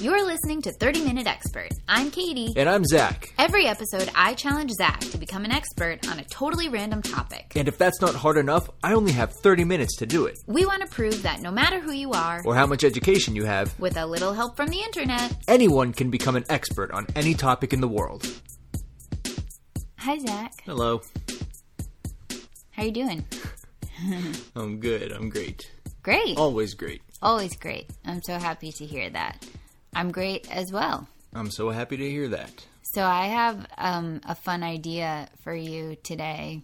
You're listening to 30 Minute Expert. I'm Katie. And I'm Zach. Every episode, I challenge Zach to become an expert on a totally random topic. And if that's not hard enough, I only have 30 minutes to do it. We want to prove that no matter who you are, Or how much education you have, with a little help from the internet. anyone can become an expert on any topic in the world. Hi, Zach. Hello. How are you doing? I'm good. I'm great. Great. Always great. Always great. I'm so happy to hear that. I'm great as well. I'm so happy to hear that. So I have um, a fun idea for you today.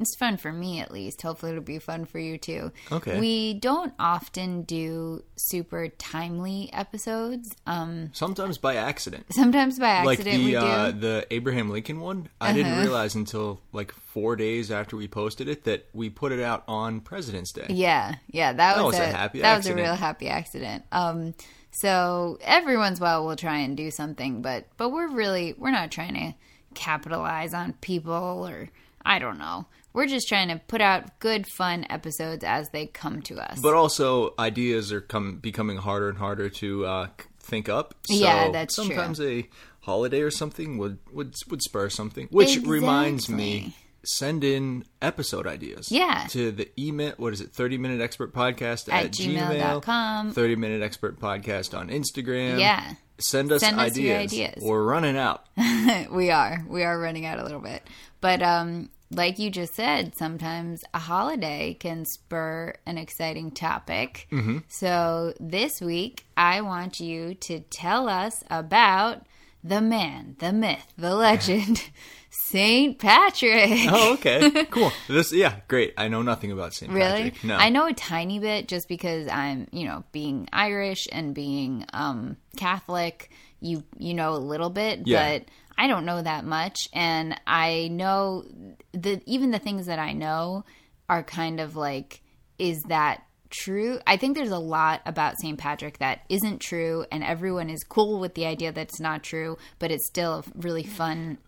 It's fun for me, at least. Hopefully, it'll be fun for you too. Okay. We don't often do super timely episodes. Um, Sometimes by accident. sometimes by Like accident we the do. Uh-huh. uh, the Abraham Lincoln one, I didn't realize until like four days after we posted it that we put it out on President's Day. Yeah, yeah, that, was, was a a, happy that accident. was a real happy accident. Um, so every once in a while we'll try and do something, but but we're really we're not trying to capitalize on people or I don't know. We're just trying to put out good, fun episodes as they come to us. But also, ideas are come becoming harder and harder to uh, think up. So Yeah, that's true. sometimes a holiday or something would would would spur something. Which reminds me, Exactly. Send in episode ideas. Yeah. To the email. What is it? Thirty minute expert podcast At at, Gmail. gmail.com. Thirty minute expert podcast on Instagram. Yeah. Send us Send us ideas. ideas. We're running out. we are. We are running out a little bit. But um like you just said, sometimes a holiday can spur an exciting topic. Mm-hmm. So this week, I want you to tell us about the man, the myth, the legend, St. Patrick. Oh, okay. cool. This, yeah, great. I know nothing about St. Really? Patrick. No. I know a tiny bit just because I'm, you know, being Irish and being um, Catholic. You you know a little bit, Yeah. but I don't know that much. And I know the even the things that I know are kind of like, is that true? I think there's a lot about St. Patrick that isn't true, and everyone is cool with the idea that it's not true, but it's still a really fun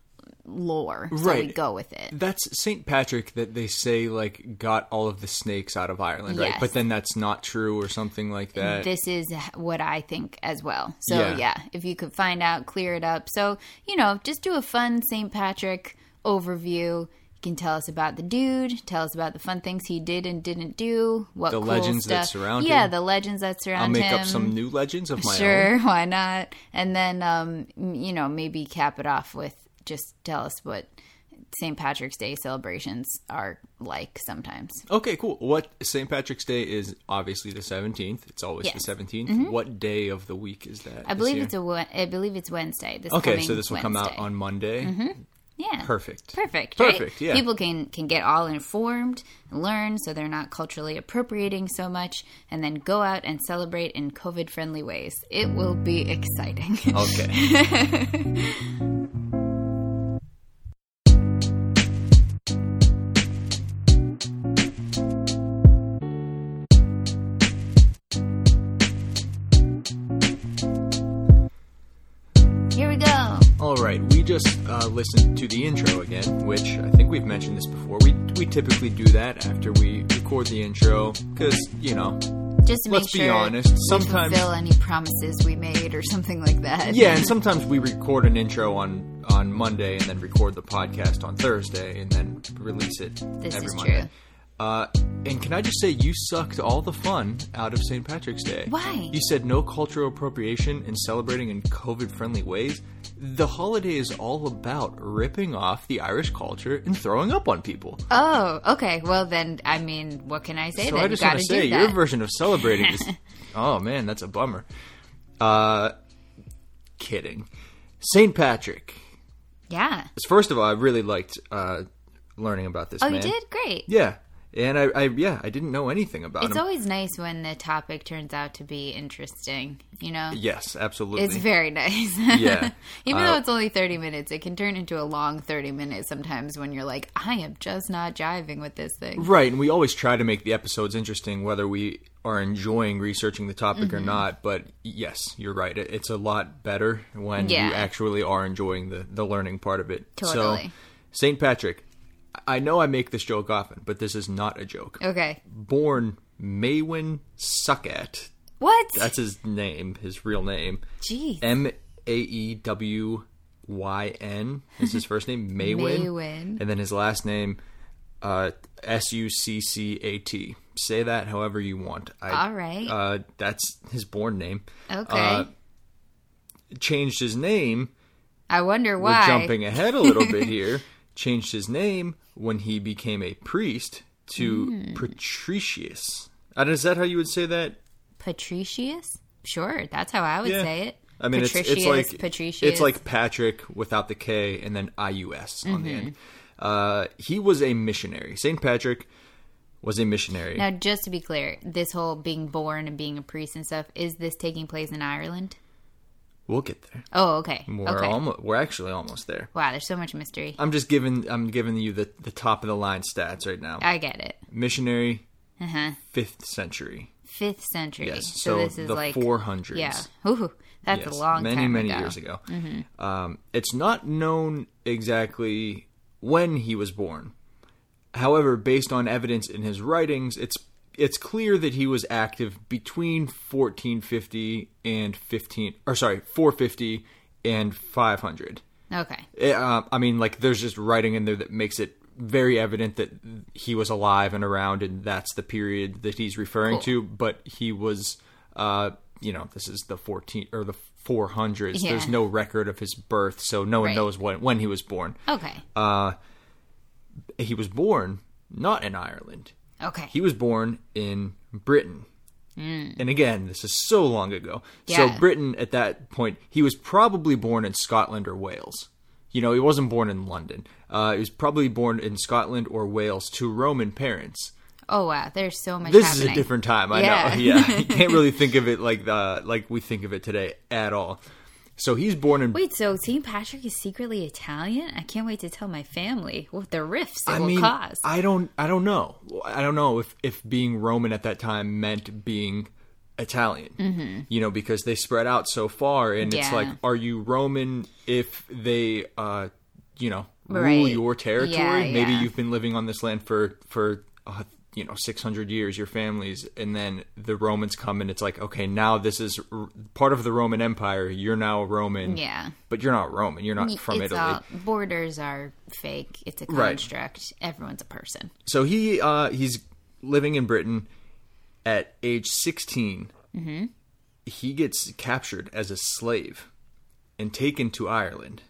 lore. So we Right. go with it. That's St. Patrick that they say like got all of the snakes out of Ireland, right? But then that's not true or something like that. this is what I think as well. So Yeah. yeah. if you could find out, clear it up. So you know, just do a fun St. Patrick overview. You can tell us about the dude, tell us about the fun things he did and didn't do, what The cool legends that stuff. surround yeah, him. the legends that surround I'll make him. up some new legends of my Sure, own. Sure, why not? And then, um, you know, maybe cap it off with just tell us what St. Patrick's Day celebrations are like sometimes. Okay, cool. What St. Patrick's Day is obviously the 17th. It's always Yes. Mm-hmm. the 17th. What day of the week is that? I believe it's a I believe it's Wednesday. This Okay, so this will come out Wednesday. Mm-hmm. on Monday. yeah Perfect. Perfect. right? Perfect, yeah. People can can get all informed, and learn, so they're not culturally appropriating so much, and then go out and celebrate in COVID friendly ways. It will be exciting. Okay. uh, to the intro again, which I think we've mentioned this before. We we typically do that after we record the intro because you know, Just to Let's make be sure honest, we sometimes- fulfill any promises we made or something like that. yeah. And sometimes we record an intro on on Monday and then record the podcast on Thursday and then release it This every is Monday. true. Uh, and can I just say, you sucked all the fun out of St. Patrick's Day. Why? You said no cultural appropriation and celebrating in COVID friendly ways. The holiday is all about ripping off the Irish culture and throwing up on people. Oh, okay. Well, then, I mean, what can I say? So then I just want gotta say, your version of celebrating is. oh man, that's a bummer. Uh, kidding. St. Patrick. yeah. First of all, I really liked uh, learning about this Oh, man. you did great. Yeah. And I, I, yeah, I didn't know anything about it. It's him. always nice when the topic turns out to be interesting. You know. yes, absolutely. It's very nice. Yeah. Even Uh, though it's only 30 minutes, it can turn into a long 30 minutes sometimes when you're like, I am just not jiving with this thing. Right, and we always try to make the episodes interesting, whether we are enjoying researching the topic Mm-hmm. or not. But yes, you're right. It, it's a lot better when Yeah. you actually are enjoying the, the learning part of it. Totally. So, St. Patrick, I know I make this joke often, but this is not a joke. Okay. Born Maewyn Succat What? That's his name, his real name. Jeez. M A E W Y N is his first name, Maewyn. Maewyn. And then his last name, uh, S U C C A T. Say that however you want. I, All right. Uh, that's his born name. okay. uh, Changed his name. I wonder We're why. jumping ahead a little bit here. Changed his name when he became a priest to Hmm. Patricius. Uh, is that how you would say that? Patricius? Sure, that's how I would Yeah. say it. I mean, it's, Patricius, it's like Patricius. it's like Patrick without the K and then I U S on the Mm-hmm. end. Uh, he was a missionary. Saint Patrick was a missionary. Now, just to be clear, this whole being born and being a priest and stuff is this taking place in Ireland? We'll get there. Oh, okay. We're okay. almost. We're actually almost there. Wow, there's so much mystery. I'm just giving. I'm giving you the the top of the line stats right now. I get it. missionary, Uh huh. fifth century. Fifth century. Yes. So, So, this is the like 400s. Yeah. Ooh, that's Yes, a long many time many ago. Mm-hmm. years ago. Um, it's not known exactly when he was born. However, based on evidence in his writings, it's it's clear that he was active between 1450 and 15 or sorry 450 and 500. Okay. Eh, uh, I mean, like there's just writing in there that makes it very evident that he was alive and around, and that's the period that he's referring Cool. to. But he was, uh, you know, this is the 14 or the 400s. Yeah. There's no record of his birth, so no one Right. knows when when he was born. Okay. Uh, he was born not in Ireland. Okay. He was born in Britain. And again, this is so long ago. Yeah. So Britain at that point, he was probably born in Scotland or Wales. You know, he wasn't born in London. Uh, he was probably born in Scotland or Wales to Roman parents. oh wow, there's so much. This happening. is a different time. I Yeah. know. Yeah, you can't really think of it like uh, like we think of it today at all. So he's born in. Wait, so St. Patrick is secretly Italian? I can't wait to tell my family what the rifts it I will mean, cause. I don't, I don't know. I don't know if if being Roman at that time meant being Italian. You know, because they spread out so far, and it's Mm-hmm. Like, are you Roman if they, uh, you know, rule Right. your territory? Yeah, Maybe yeah. you've been living on this land for for. Uh, you know, six hundred years, your families, and then the Romans come, and it's like, okay, now this is r- part of the Roman Empire. You're now Roman, yeah. but you're not Roman. You're not from it's Italy. all borders are fake. It's a Right. construct. Everyone's a person. so he uh, he's living in Britain at age 16. Mm-hmm. He gets captured as a slave and taken to Ireland.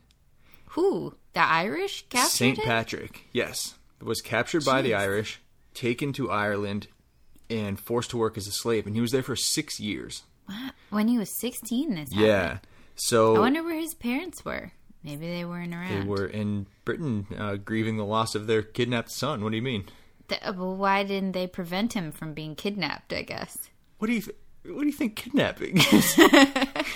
Who? The Irish captured Saint? Patrick, yes, was captured by the Irish, taken to Ireland, and forced to work as a slave. And he was there for six years. when he was 16 this happened. Yeah. happened. So I wonder where his parents were. Maybe they weren't around. they were in Britain uh, grieving the loss of their kidnapped son. What do you mean? Th- uh, well, why didn't they prevent him from being kidnapped, I guess? What do you th- what do you think kidnapping is?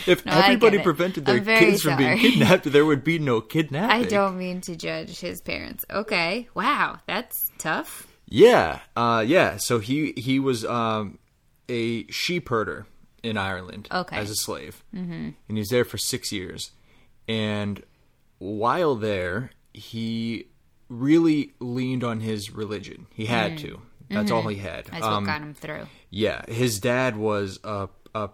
if I everybody prevented their kids from being kidnapped, there would be no kidnapping. I don't mean to judge his parents. Okay. Wow, that's tough. Yeah, uh, yeah. So he he was um, a sheep herder in Ireland Okay. as a slave, mm-hmm. and he's there for six years. And while there, he really leaned on his religion. He had to. That's all he had. That's Um, what got him through. Yeah, his dad was a a,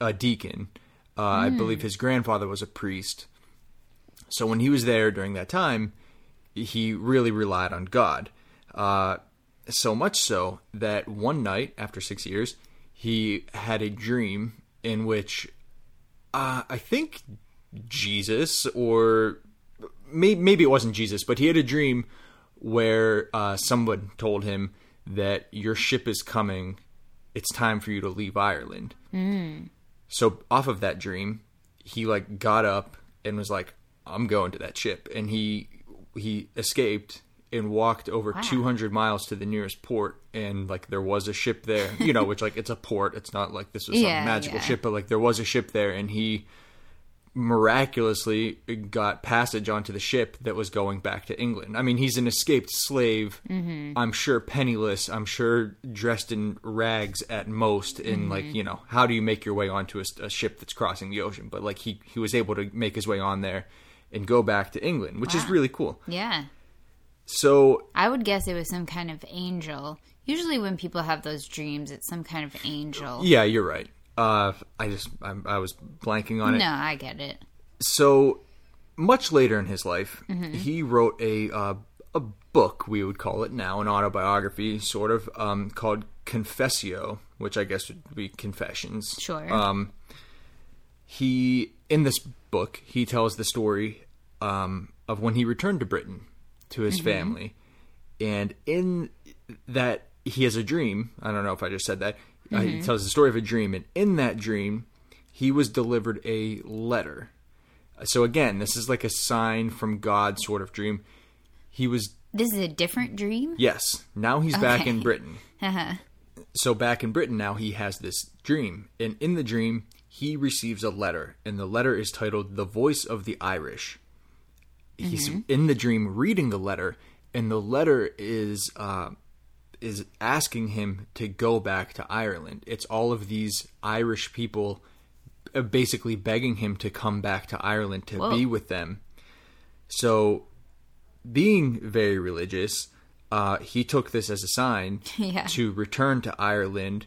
a deacon. Uh, I believe his grandfather was a priest. So when he was there during that time, he really relied on God. Uh, so much so that one night after six years, he had a dream in which uh, I think Jesus or maybe, maybe it wasn't Jesus, but he had a dream where uh, someone told him that your ship is coming. It's time for you to leave Ireland. So off of that dream, he like got up and was like, "I'm going to that ship," and he he escaped and walked over 200 miles to the nearest port and like there was a ship there you know which like it's a port it's not like this was Yeah, some magical yeah. ship but like there was a ship there and he miraculously got passage onto the ship that was going back to England. I mean, he's an escaped slave. Mm-hmm. I'm sure penniless. I'm sure dressed in rags at most. And Mm-hmm. like, you know, how do you make your way onto a, a ship that's crossing the ocean? But like, he he was able to make his way on there and go back to England, which is really cool. Yeah. So I would guess it was some kind of angel. Usually, when people have those dreams, it's some kind of angel. yeah, you're right. Uh, I just I, I was blanking on it. No, I get it. So much later in his life, he wrote a uh, a book we would call it now, an autobiography, sort of, um, called Confessio, which I guess would be confessions. Sure. Um, he in this book he tells the story um, of when he returned to Britain to his mm-hmm. family, and in that he has a dream. I don't know if I just said that. Uh, he mm-hmm. tells the story of a dream, and in that dream, he was delivered a letter. Uh, so again, this is like a sign from God sort of dream. He was This is a different dream. yes. Now he's back in Okay. Britain. Uh-huh. so back in Britain now he has this dream, and in the dream he receives a letter, and the letter is titled "The Voice of the Irish." He's in the dream reading the letter, and the letter is uh, is asking him to go back to Ireland. It's all of these Irish people uh, basically begging him to come back to Ireland to Whoa. be with them. So, being very religious, uh, he took this as a sign Yeah. to return to Ireland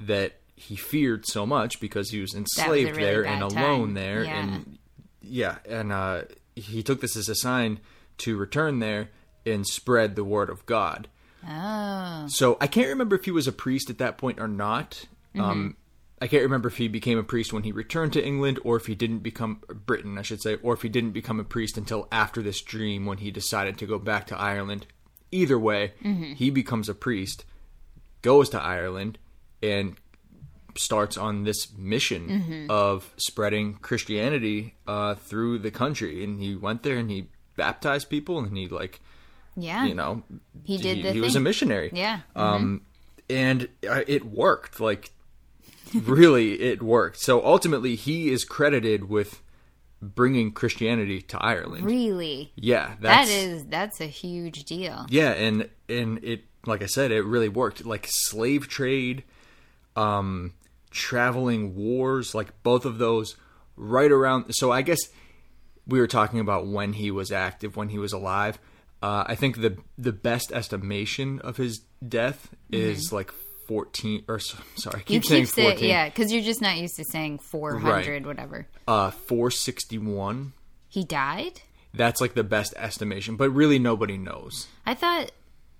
that he feared so much because he was enslaved really there and time. alone there, Yeah. and yeah, and uh, he took this as a sign to return there and spread the word of God. Oh, So I can't remember if he was a priest at that point or not. Um, I can't remember if he became a priest when he returned to England, or if he didn't become Britain, I should say, or if he didn't become a priest until after this dream when he decided to go back to Ireland. Either way, he becomes a priest, goes to Ireland, and starts on this mission of spreading Christianity uh, through the country. And he went there and he baptized people, and he like yeah. you know He did he, the he was a missionary Yeah. um and uh, it worked like really it worked so ultimately he is credited with bringing christianity to ireland really. yeah That that's that's a huge deal. yeah and and it like i said it really worked like slave trade um traveling wars like both of those right around so i guess we were talking about when he was active when he was alive uh, i think the the best estimation of his death is like 14 or sorry I Mm-hmm. You keep saying keep saying 14 yeah, because you're just not used to saying four hundred, whatever. uh 461 He died. that's like the best estimation but really nobody knows I thought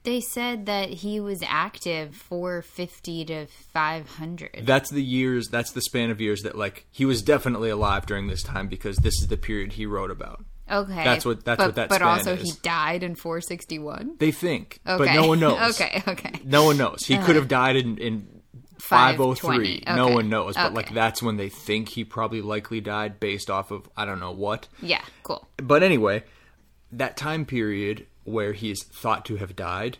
they said that he was active 450 to 500. that's the years that's the span of years that like he was definitely alive during this time because this is the period he wrote about okay. That's what- that's but, what that But also is. he died in 461. they think Okay. but no one knows okay, okay. no one knows he could uh-huh. have died in, in 503 520. no one knows but like that's when they think he probably likely died based off of i don't know what Yeah, cool. but anyway that time period where he is thought to have died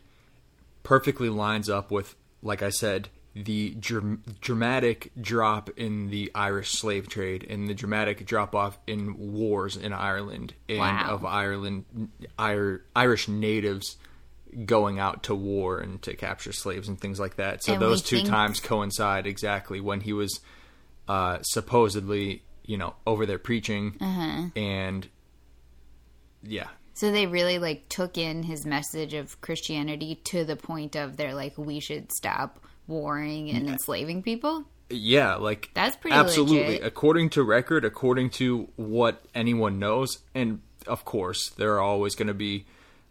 perfectly lines up with like i said the dram- dramatic drop in the irish slave trade and the dramatic drop off in wars in ireland and Wow. of ireland Ir- irish natives going out to war and to capture slaves and things like that so And those two think- times coincide exactly when he was uh, supposedly you know over there preaching Uh-huh. and yeah So they really like took in his message of Christianity to the point of they're like we should stop warring and enslaving people. yeah like That's pretty absolutely legit. according to record according to what anyone knows and of course there are always going to be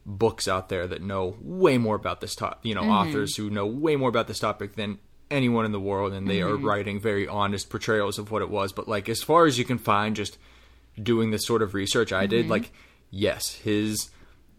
books out there that know way more about this topic you know Mm-hmm. authors who know way more about this topic than anyone in the world and they Mm-hmm. are writing very honest portrayals of what it was but like as far as you can find just doing this sort of research I Mm-hmm. did, like, yes, his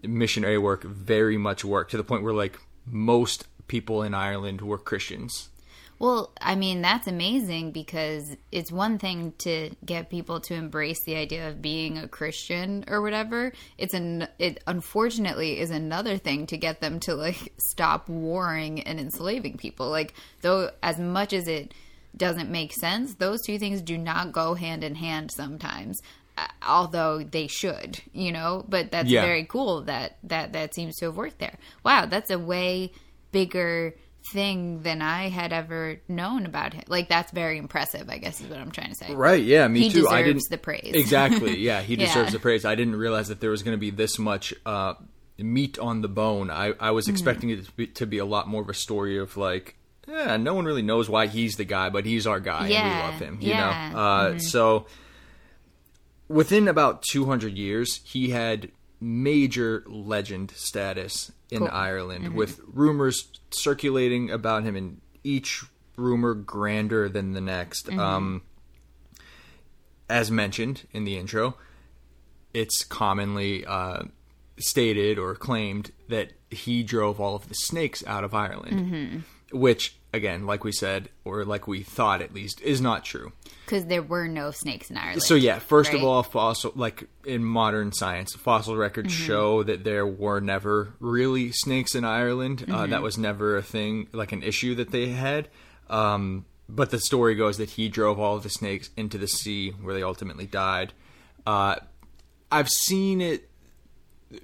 missionary work very much worked to the point where, like, most people in Ireland were Christians. Well, I mean, that's amazing because it's one thing to get people to embrace the idea of being a Christian or whatever. It's an it unfortunately is another thing to get them to like stop warring and enslaving people. Like though as much as it doesn't make sense, those two things do not go hand in hand sometimes. Uh, Although they should, you know, but that's Yeah. very cool that that that seems to have worked there. Wow, that's a way bigger thing than I had ever known about him. Like that's very impressive, I guess is what I'm trying to say. Right? Yeah, me He too. I deserves didn't the praise. exactly. Yeah, he Yeah. deserves the praise. I didn't realize that there was going to be this much uh, meat on the bone. I, I was expecting it to be, to be a lot more of a story of like, yeah, no one really knows why he's the guy, but he's our guy and Yeah, we love him. You yeah, know, uh, so within about 200 years, he had major legend status in Cool. Ireland, with rumors circulating about him, and each rumor grander than the next. Um, as mentioned in the intro, it's commonly uh, stated or claimed that he drove all of the snakes out of Ireland, which, again, like we said, or like we thought at least, is not true. Because there were no snakes in Ireland. So yeah, first of all, fossil like in modern science, fossil records Mm-hmm. show that there were never really snakes in Ireland. Uh, Mm-hmm. that was never a thing, like an issue that they had. Um, but the story goes that he drove all of the snakes into the sea, where they ultimately died. Uh, I've seen it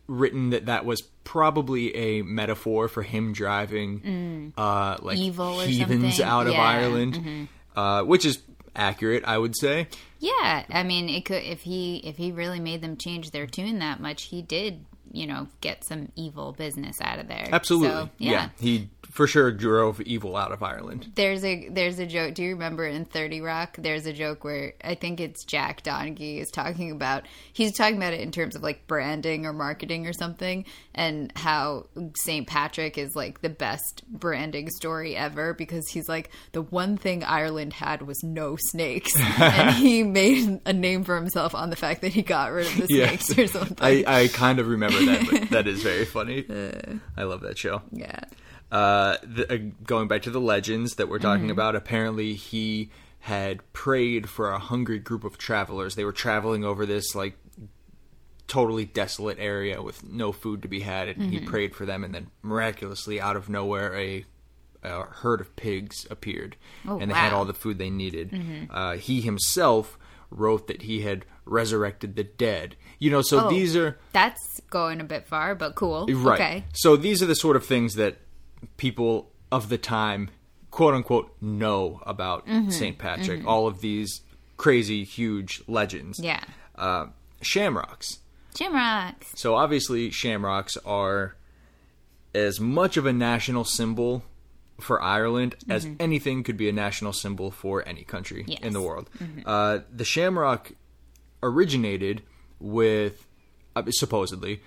written that that was probably a metaphor for him driving uh, like Mm. Evil or heathens out of Yeah, mm-hmm. Ireland, uh, which is accurate, I would say. Yeah, I mean, it could if he if he really made them change their tune that much, he did, you know, get some evil business out of there. Absolutely. So, yeah. He for sure drove evil out of Ireland. There's a there's a joke. Do you remember in Thirty Rock? There's a joke where I think it's Jack Donaghy is talking about. He's talking about it in terms of like branding or marketing or something, and how St. Patrick is like the best branding story ever because he's like the one thing Ireland had was no snakes, and he made a name for himself on the fact that he got rid of the Yes. snakes or something. I, I kind of remember that, but that is very funny. I love that show. yeah. Uh, the, uh, going back to the legends that we're talking Mm-hmm. about, apparently he had prayed for a hungry group of travelers. They were traveling over this like totally desolate area with no food to be had, and he Mm-hmm. prayed for them, and then miraculously, out of nowhere, a, a herd of pigs appeared, Oh, and they had all the food they needed. Uh, he himself wrote that he had resurrected the dead. You know, so Oh. these are That's going a bit far, but cool. Right. Okay. So these are the sort of things that people of the time, quote unquote, know about Mm-hmm. St. Patrick. All of these crazy, huge legends. Yeah. Uh, shamrocks. Shamrocks. So obviously, shamrocks are as much of a national symbol for Ireland as anything could be a national symbol for any country Yes. in the world. Uh, the shamrock originated with Uh, supposedly,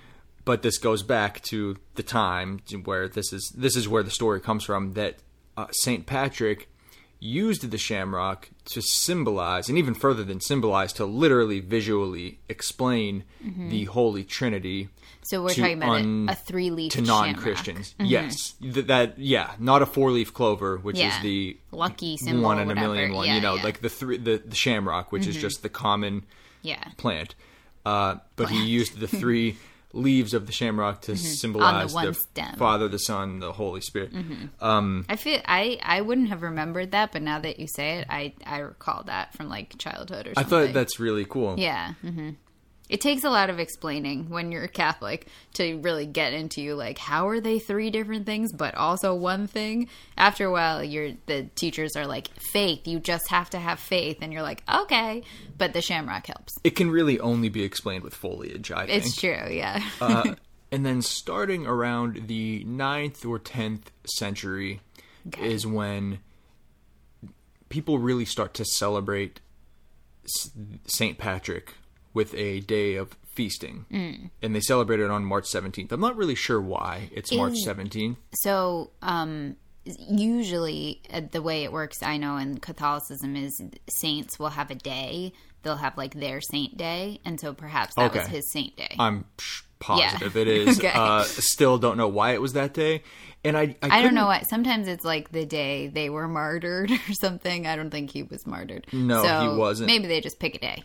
but this goes back to the time where this is this is where the story comes from that uh, Saint Patrick used the shamrock to symbolize, and even further than symbolize, to literally visually explain mm-hmm. the Holy Trinity. So we're talking about un- a, a three leaf to non-Christians. Yes, mm-hmm. Th- that yeah, not a four-leaf clover, which Yeah. is the lucky symbol. one in a million one. Yeah, you know, yeah. like the three, the, the shamrock, which is mm-hmm. just the common yeah. plant. Uh, but he used the three leaves of the shamrock to symbolize one the stem. Father, the Son, the Holy Spirit. I feel I I wouldn't have remembered that, but now that you say it, I I recall that from like childhood or something. I thought that's really cool. yeah. hmm It takes a lot of explaining when you're a Catholic to really get into you, like how are they three different things but also one thing. After a while, you're the teachers are like faith. You just have to have faith, and you're like okay, but the shamrock helps. It can really only be explained with foliage, I think. It's true, yeah. uh, and then starting around the 9th or 10th century is when people really start to celebrate St. Patrick with a day of feasting. Mm. And they celebrate it on March 17th. I'm not really sure why it's March 17th. So, um, usually uh, the way it works, I know in Catholicism is saints will have a day. They'll have like their saint day, and so perhaps that was his saint day. I'm positive Yeah. it is. Okay. uh, still don't know why it was that day. And I, I, I don't know why. Sometimes it's like the day they were martyred or something. I don't think he was martyred. No, So he wasn't. Maybe they just pick a day.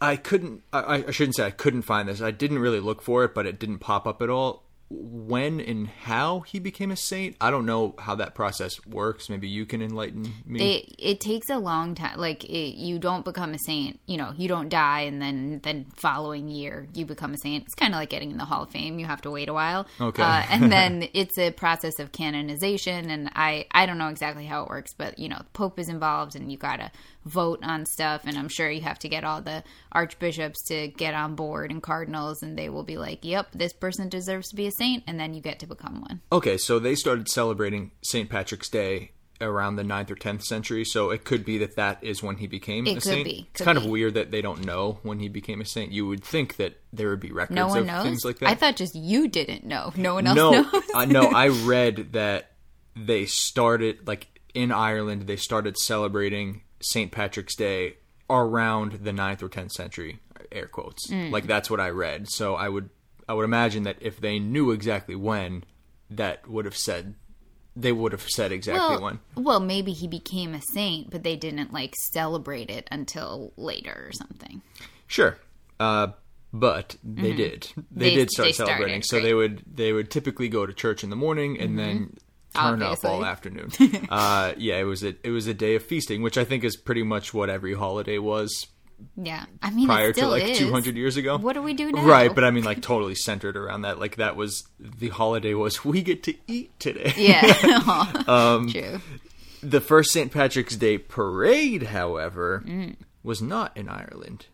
I couldn't. I, I shouldn't say I couldn't find this. I didn't really look for it, but it didn't pop up at all. When and how he became a saint, I don't know how that process works. Maybe you can enlighten me. It it takes a long time. Like it, you don't become a saint. You know, you don't die, and then then following year you become a saint. It's kind of like getting in the Hall of Fame. You have to wait a while. Okay. uh, and then it's a process of canonization. And I I don't know exactly how it works, but you know, the Pope is involved, and you gotta vote on stuff. And I'm sure you have to get all the archbishops to get on board and cardinals, and they will be like, "Yep, this person deserves to be a saint, and then you get to become one. Okay, so they started celebrating St. Patrick's Day around the 9th or 10th century, so it could be that that is when he became a saint. It a could saint. be, it's kind be. of weird that they don't know when he became a saint. You would think that there would be records No one of knows. things like that. I thought just you didn't know. No one else no, knows. No, I read that they started like in Ireland. They started celebrating St. Patrick's Day around the 9th or 10th century. Air quotes. Mm. Like that's what I read. So I would I would imagine that if they knew exactly when, that would have said they would have said exactly well, when. well, maybe he became a saint, but they didn't like celebrate it until later or something. Sure. Uh, but they did. They, Mm-hmm. They- did start they started, celebrating. so right. they would they would typically go to church in the morning and then turn Obviously. up all afternoon. uh, yeah, it was a it was a day of feasting, which I think is pretty much what every holiday was Yeah, I mean, prior to like is. 200 years ago. What do we do now? Right, but I mean like totally centered around that. Like that was the holiday was we get to eat today. yeah, Um, true. The first St. Patrick's Day parade, however, Mm. was not in Ireland.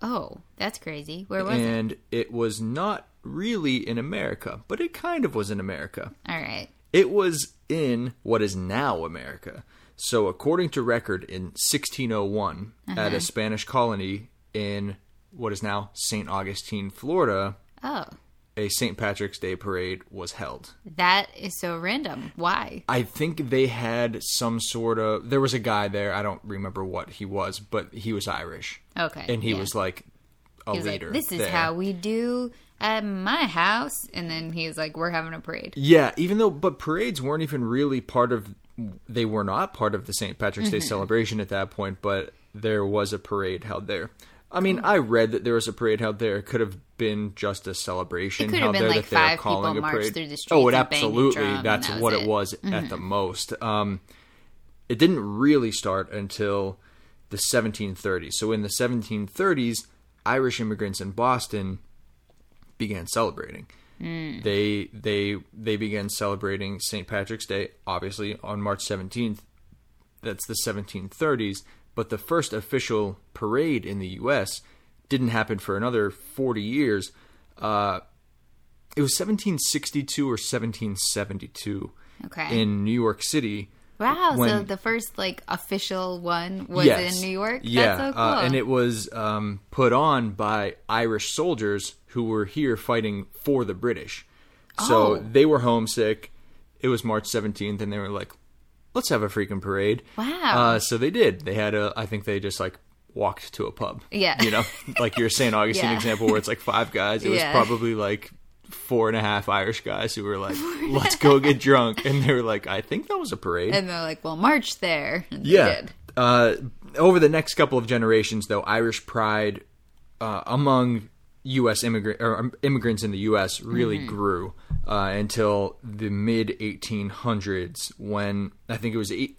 Oh, that's crazy. Where was it? and it was not really in America, but it kind of was in America. All right. It was in what is now America. So, according to record, in 1601, Uh-huh. at a Spanish colony in what is now St. Augustine, Florida, Oh, a St. Patrick's Day parade was held. that is so random. Why? I think they had some sort of. There was a guy there. I don't remember what he was, but he was Irish. Okay, And he yeah. was like a He was leader. like, "This is there. how we do at my house," and then he was like, "We're having a parade." Yeah, even though, but parades weren't even really part of. They were not part of the St. Patrick's Mm-hmm. Day celebration at that point, but there was a parade held there. I mean, I read that there was a parade held there. It could have been just a celebration It could have held been there like that they were five calling people a marched parade. through the oh, it streets and banged a absolutely. That's that what it. Mm-hmm. was at the most. Um, it didn't really start until the 1730s. So in the 1730s, Irish immigrants in Boston began celebrating. They they they began celebrating St. Patrick's Day, obviously on March 17th. That's the 1730s, but the first official parade in the U.S. didn't happen for another 40 years. Uh, it was 1762 or 1772 Okay. in New York City. wow. so the first like official one was Yes. in New York. Yeah, That's so cool. uh, and it was um, put on by Irish soldiers who were here fighting for the British. So Oh. they were homesick. It was March 17th, and they were like, "Let's have a freaking parade." Wow. Uh, so they did. They had a. I think they just like walked to a pub. Yeah. You know, like your St. Augustine Yeah. example, where it's like five guys. It was probably like four and a half Irish guys who were like, "Let's go get drunk," and they were like, "I think that was a parade." and they're like, "Well, march there." And they Yeah. Uh, over the next couple of generations, though, Irish pride uh, among U.S. immigrant or um, immigrants in the U.S. really grew uh, until the mid 1800s, when I think it was eight,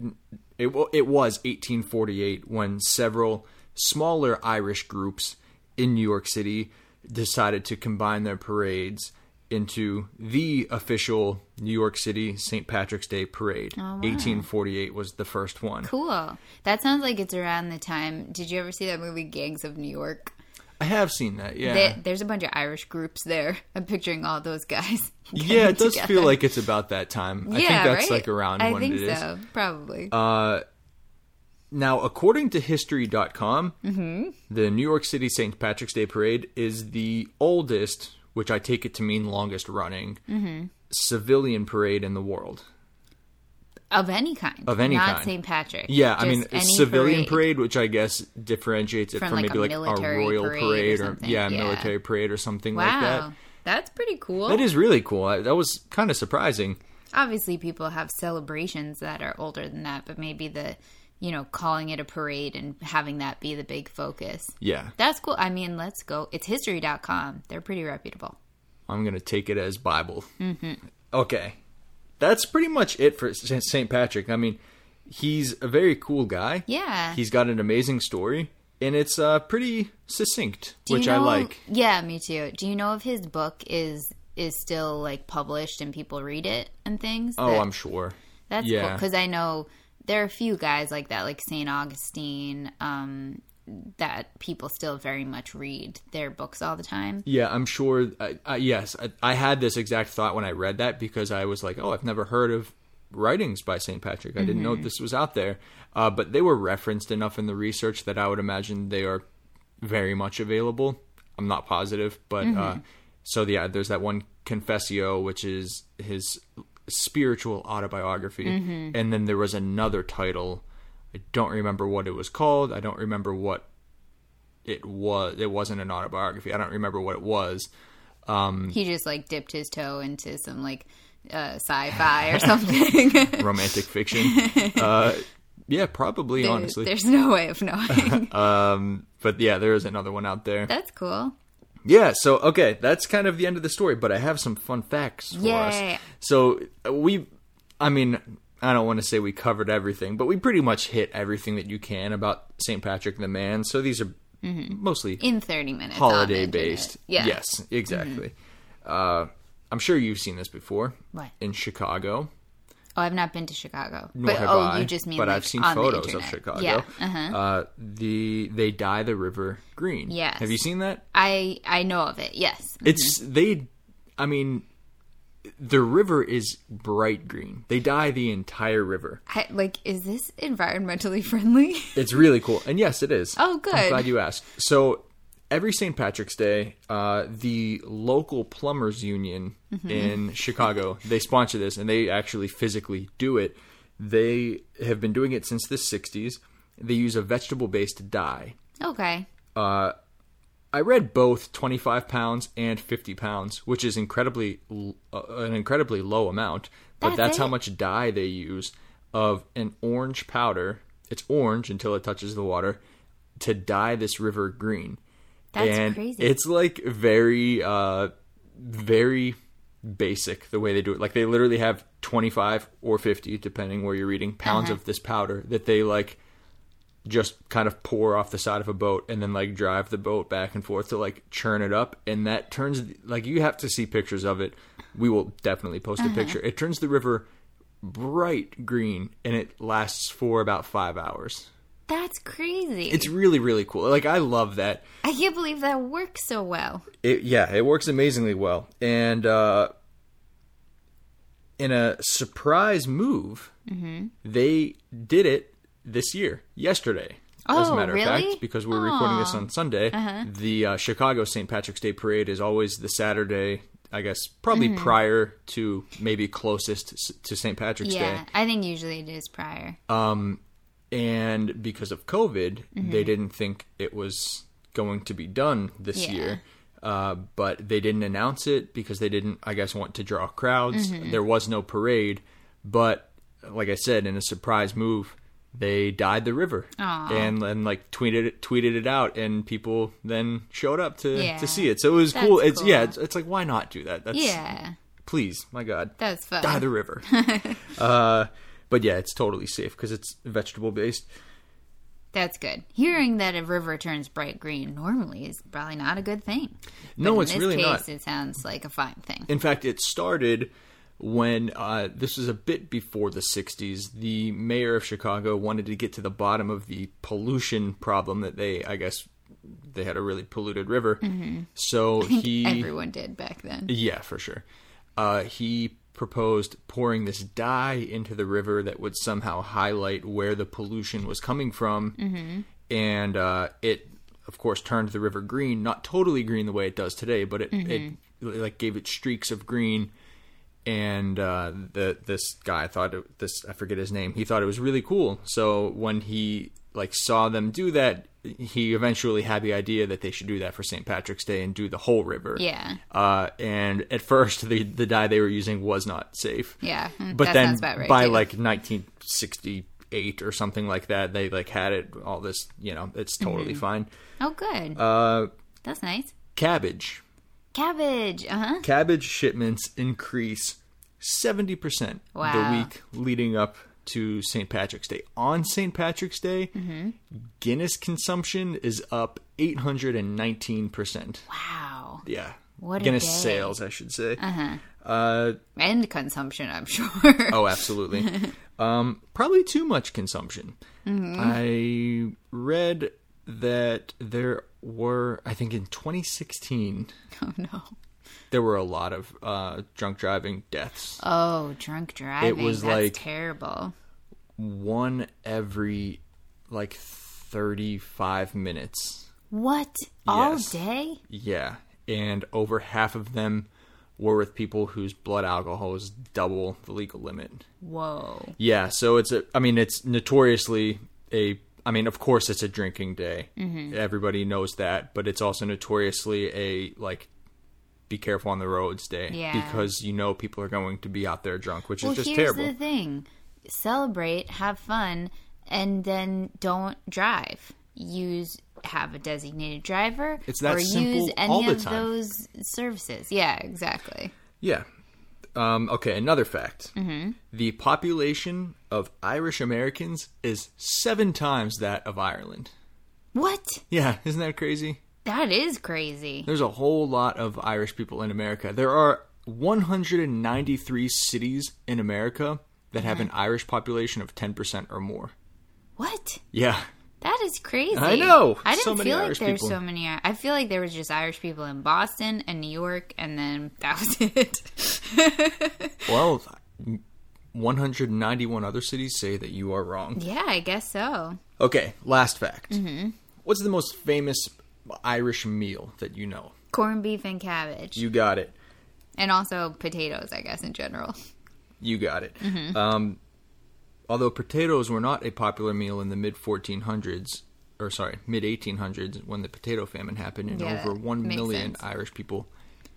it, it was 1848 when several smaller Irish groups in New York City decided to combine their parades into the official New York City St. Patrick's Day parade. 1848 was the first one. Cool. That sounds like it's around the time. Did you ever see that movie Gangs of New York? I have seen that. Yeah. They, there's a bunch of Irish groups there. I'm picturing all those guys. yeah, it does together. feel like it's about that time. I yeah, think that's right? like around I when think it is. so. Probably. Uh, Now, according to history.com, Mm-hmm. the New York City St. Patrick's Day Parade is the oldest, which I take it to mean longest running, Mm-hmm. civilian parade in the world. Of any kind. Of any not kind. St. Patrick. Yeah, I mean, civilian parade. which I guess differentiates it From, from, like, maybe like a royal parade parade, or or, yeah, Yeah. military parade or something Wow. like that. That's pretty cool. That is really cool. I, that was kind of surprising. Obviously, people have celebrations that are older than that, but maybe the, you know, calling it a parade and having that be the big focus. Yeah, That's cool. I mean, let's go. It's history.com. They're pretty reputable. I'm gonna take it as Bible. Mm-hmm. Okay, that's pretty much it for St. Patrick. I mean, he's a very cool guy. Yeah. He's got an amazing story, and it's uh, pretty succinct, Do you which I like. Yeah, me too. Do you know if his book is is still like published and people read it and things? Oh, That- I'm sure. That's cool because I know there are a few guys like that, like Saint Augustine. Um, that people still very much read their books all the time. Yeah, I'm sure. I, I, yes, I, I had this exact thought when I read that because I was like, oh, I've never heard of writings by St. Patrick. I didn't know this was out there. Uh, but they were referenced enough in the research that I would imagine they are very much available. I'm not positive, but uh, so yeah, there's that one Confessio, which is his spiritual autobiography, and then there was another title. I don't remember what it was called. I don't remember what it was. It wasn't an autobiography. I don't remember what it was. He just like dipped his toe into some like uh, sci-fi or something. romantic fiction. uh, yeah, probably, honestly. There's no way of knowing. Um, but yeah, there is another one out there. That's cool. Yeah, so okay, that's kind of the end of the story, but I have some fun facts for Yay. us. So uh, we, I mean, I don't want to say we covered everything, but we pretty much hit everything that you can about St. Patrick the Man. So these are mostly In 30 minutes. holiday based. Yeah. Yes, exactly. Uh, I'm sure you've seen this before. What? In Chicago. Oh, I've not been to Chicago. Nor but have oh, I, you just mean but like, I've seen photos of. Chicago. Yeah. Uh-huh. Uh, the they dye the river green. Yes. Have you seen that? I I know of it. Yes. It's they. I mean, the river is bright green. They dye the entire river. I, like, is this environmentally friendly? It's really cool, and yes, it is. Oh, good. I'm glad you asked. So every St. Patrick's Day, uh, the local plumbers union Mm-hmm. in Chicago they sponsor this, and they actually physically do it. They have been doing it since the '60s. They use a vegetable-based dye. okay. I read both 25 pounds and 50 pounds, which is incredibly uh, an incredibly low amount. But That's that's, how much dye they use of an orange powder. It's orange until it touches the water to dye this river green. That's and crazy. It's like very, uh, very basic the way they do it. Like they literally have 25 or 50, depending where you're reading, pounds Uh-huh. of this powder that they like just kind of pour off the side of a boat and then like drive the boat back and forth to like churn it up and that turns like you have to see pictures of it we will definitely post a picture it turns the river bright green and it lasts for about five hours That's crazy. it's really really cool like i love that I can't believe that works so well. it, yeah, it works amazingly well. And uh, in a surprise move, Mm-hmm. they did it this year, yesterday. as a Oh, matter really? Uh-huh. of fact, because we're recording this on Sunday, the uh, Chicago St. Patrick's Day parade is always the Saturday. I guess probably Mm-hmm. prior to maybe closest to St. Patrick's Day Yeah, I think usually it is prior. Um, and because of COVID, Mm-hmm. they didn't think it was going to be done this Yeah. year. Uh, but they didn't announce it because they didn't, I guess, want to draw crowds. Mm-hmm. There was no parade, but like I said, in a surprise move, they dyed the river and and like tweeted it, tweeted it out, and people then showed up to Yeah. to see it. So it was That's cool. It's yeah, it's, it's like why not do that? That's Yeah, please, my God, that's fun. dye the river. uh, but yeah, it's totally safe because it's vegetable based. That's good. Hearing that a river turns bright green normally is probably not a good thing. No, But it's this really case, not. It sounds like a fine thing. In fact, it started when uh, this was a bit before the 60s. The mayor of Chicago wanted to get to the bottom of the pollution problem that they, I guess, they had a really polluted river. So he, Everyone did back then. yeah, for sure. Uh, he proposed pouring this dye into the river that would somehow highlight where the pollution was coming from, and uh, it, of course, turned the river green. Not totally green the way it does today, but it, it like gave it streaks of green. And uh, the this guy thought it, this I forget his name. He thought it was really cool. So when he like saw them do that, he eventually had the idea that they should do that for St. Patrick's Day and do the whole river. Yeah. Uh, and at first, the the dye they were using was not safe. Yeah, mm, But that then about right, by too. like 1968 or something like that, they like had it all this. You know, it's totally Mm-hmm. fine. Oh, good. Uh, That's nice. cabbage. Cabbage. Uh huh. Cabbage shipments increase 70% the week leading up to St. Patrick's Day. On St. Patrick's Day, Mm-hmm. Guinness consumption is up 819%. Wow. Yeah. What a Guinness sales, I should say. Uh-huh. Uh, And consumption, I'm sure. Oh, absolutely. um, probably too much consumption. I read that there were, I think in 2016, Oh no. there were a lot of uh, drunk driving deaths. Oh, drunk driving. It was That's like- terrible. One every like 35 minutes. What? All Yes. day? Yeah. And over half of them were with people whose blood alcohol is double the legal limit. Whoa. Yeah, so it's a. I mean, it's notoriously a. I mean, of course, it's a drinking day. Mm-hmm. Everybody knows that, but it's also notoriously a like, be careful on the roads day Yeah. because you know people are going to be out there drunk, which Well, is just here's terrible. the thing: celebrate, have fun, and then don't drive. Use have a designated driver, It's that or simple use any all the of time. those services. Yeah, exactly. Yeah. Um, okay, another fact. Mm-hmm. The population of Irish Americans is seven times that of Ireland. What? Yeah, isn't that crazy? That is crazy. There's a whole lot of Irish people in America. There are 193 cities in America that have an Mm-hmm. Irish population of 10% or more. What? Yeah. That is crazy. I know. I didn't So feel Irish like there's people. so many. I feel like there was just Irish people in Boston and New York, and then that was it. Well, 191 other cities say that you are wrong. yeah, I guess so. Okay, last fact. Mm-hmm. What's the most famous Irish meal that you know? Corned beef and cabbage, You got it. and also potatoes. I guess in general. You got it. Mm-hmm. Um, although potatoes were not a popular meal in the mid 1400s, or sorry, mid 1800s, when the potato famine happened, and Yeah, over that 1 makes million sense. Irish people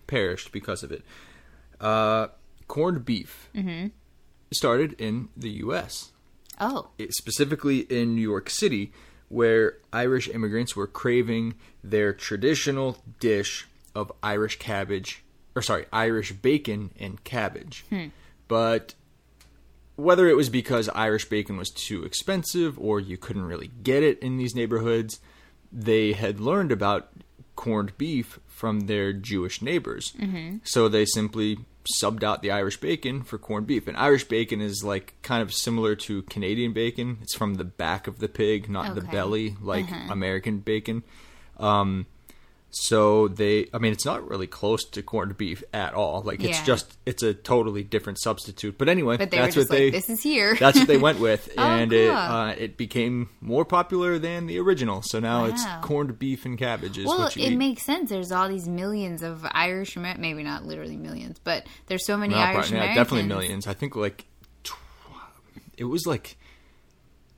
perished because of it. Uh, corned beef Mm-hmm. started in the U.S., Oh, it- specifically in New York City, where Irish immigrants were craving their traditional dish of Irish cabbage, or sorry, Irish bacon and cabbage. But whether it was because Irish bacon was too expensive or you couldn't really get it in these neighborhoods, they had learned about corned beef from their Jewish neighbors. So they simply subbed out the Irish bacon for corned beef. And Irish bacon is like kind of similar to Canadian bacon. It's from the back of the pig, not the belly, like American bacon. Um, so they, I mean, it's not really close to corned beef at all. Like it's Yeah. just, it's a totally different substitute. But anyway, but that's what they, "This is here." that's what they went with, Oh, and it uh, it became more popular than the original. So now it's corned beef and cabbage well, it eat. makes sense. There's all these millions of Irish, maybe not literally millions, but there's so many No, Irish probably- yeah, definitely millions. I think like tw- it was like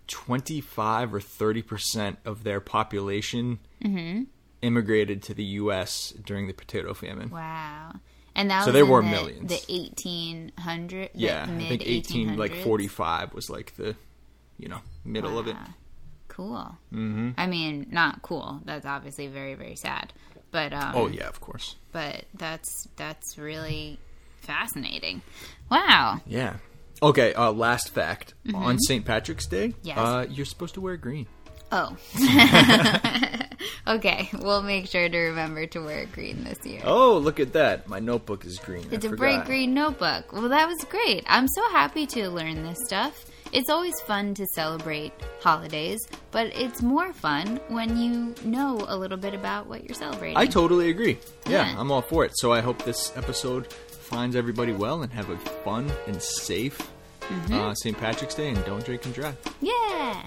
twenty five or thirty percent of their population Mm-hmm. Immigrated to the U.S. during the potato famine. Wow. And that So in were the, millions. The 1800, Yeah, the I think eighteen, like forty five was like the, you know, middle of it. Cool. Mm-hmm. I mean, not cool. That's obviously very, very sad. But um, Oh yeah, of course. but that's that's really fascinating. Wow. Yeah. Okay. Uh, last fact: on St. Patrick's Day, Mm-hmm. Yes. uh, you're supposed to wear green. Oh. okay, we'll make sure to remember to wear green this year. Oh, look at that! My notebook is green. It's a forgot. bright green notebook. Well, that was great. I'm so happy to learn this stuff. It's always fun to celebrate holidays, but it's more fun when you know a little bit about what you're celebrating. I totally agree. Yeah, Yeah. I'm all for it. So I hope this episode finds everybody well and have a fun and safe Mm-hmm. uh, St. Patrick's Day and don't drink and drive. yeah.